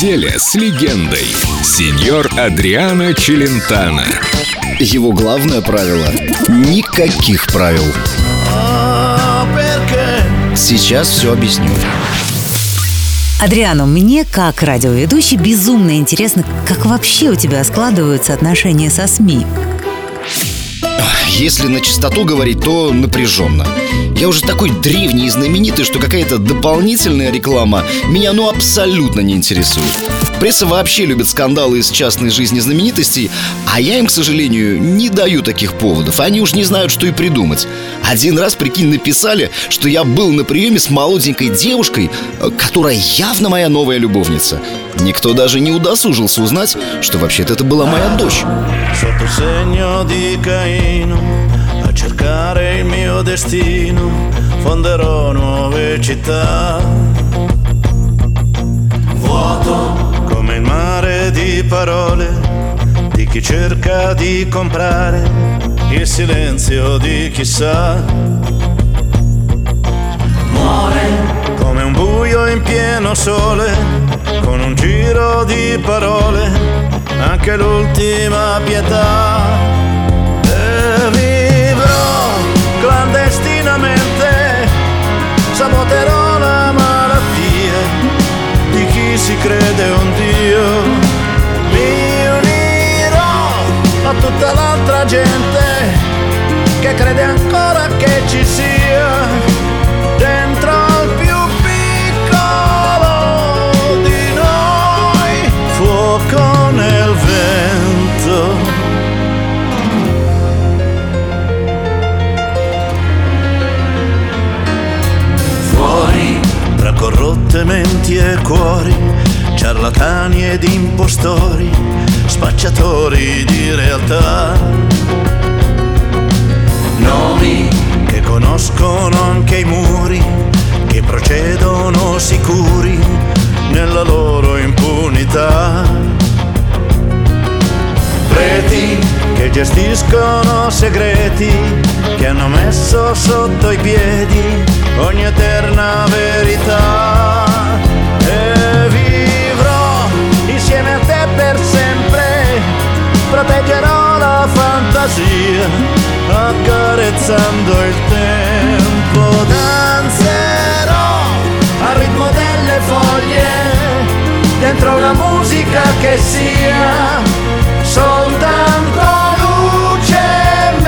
Неделя с легендой. Сеньор Адриано Челентано. Его главное правило – никаких правил. Сейчас все объясню. Адриано, мне как радиоведущий безумно интересно, как вообще у тебя складываются отношения со СМИ. Если на чистоту говорить, то напряженно. Я уже такой древний и знаменитый, что какая-то дополнительная реклама меня ну абсолютно не интересует. Пресса вообще любит скандалы из частной жизни знаменитостей, а я им, к сожалению, не даю таких поводов. Они уж не знают, что и придумать. Один раз, прикинь, написали, что я был на приеме с молоденькой девушкой, которая явно моя новая любовница. Никто даже не удосужился узнать, что вообще-то это была моя дочь. A cercare il mio destino, fonderò nuove città. Vuoto come il mare di parole di chi cerca di comprare il silenzio di chissà. Muore come un buio in pieno sole, con un giro di parole, anche l'ultima pietà. Si crede un Dio. Mi unirò a tutta l'altra gente che crede ancora che ci sia cuori ciarlatani ed impostori, spacciatori di realtà. Nomi che conoscono anche i muri, che procedono sicuri nella loro impunità. Preti che gestiscono segreti, che hanno messo sotto i piedi ogni eterna verità. Fantasia accarezzando il tempo danzerò al ritmo delle foglie dentro una musica che sia soltanto luce e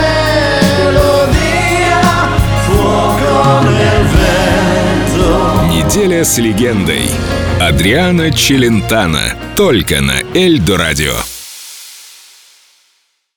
melodia fuoco nel vento Неделя с легендой Адриана Челентано только на Эльдо радио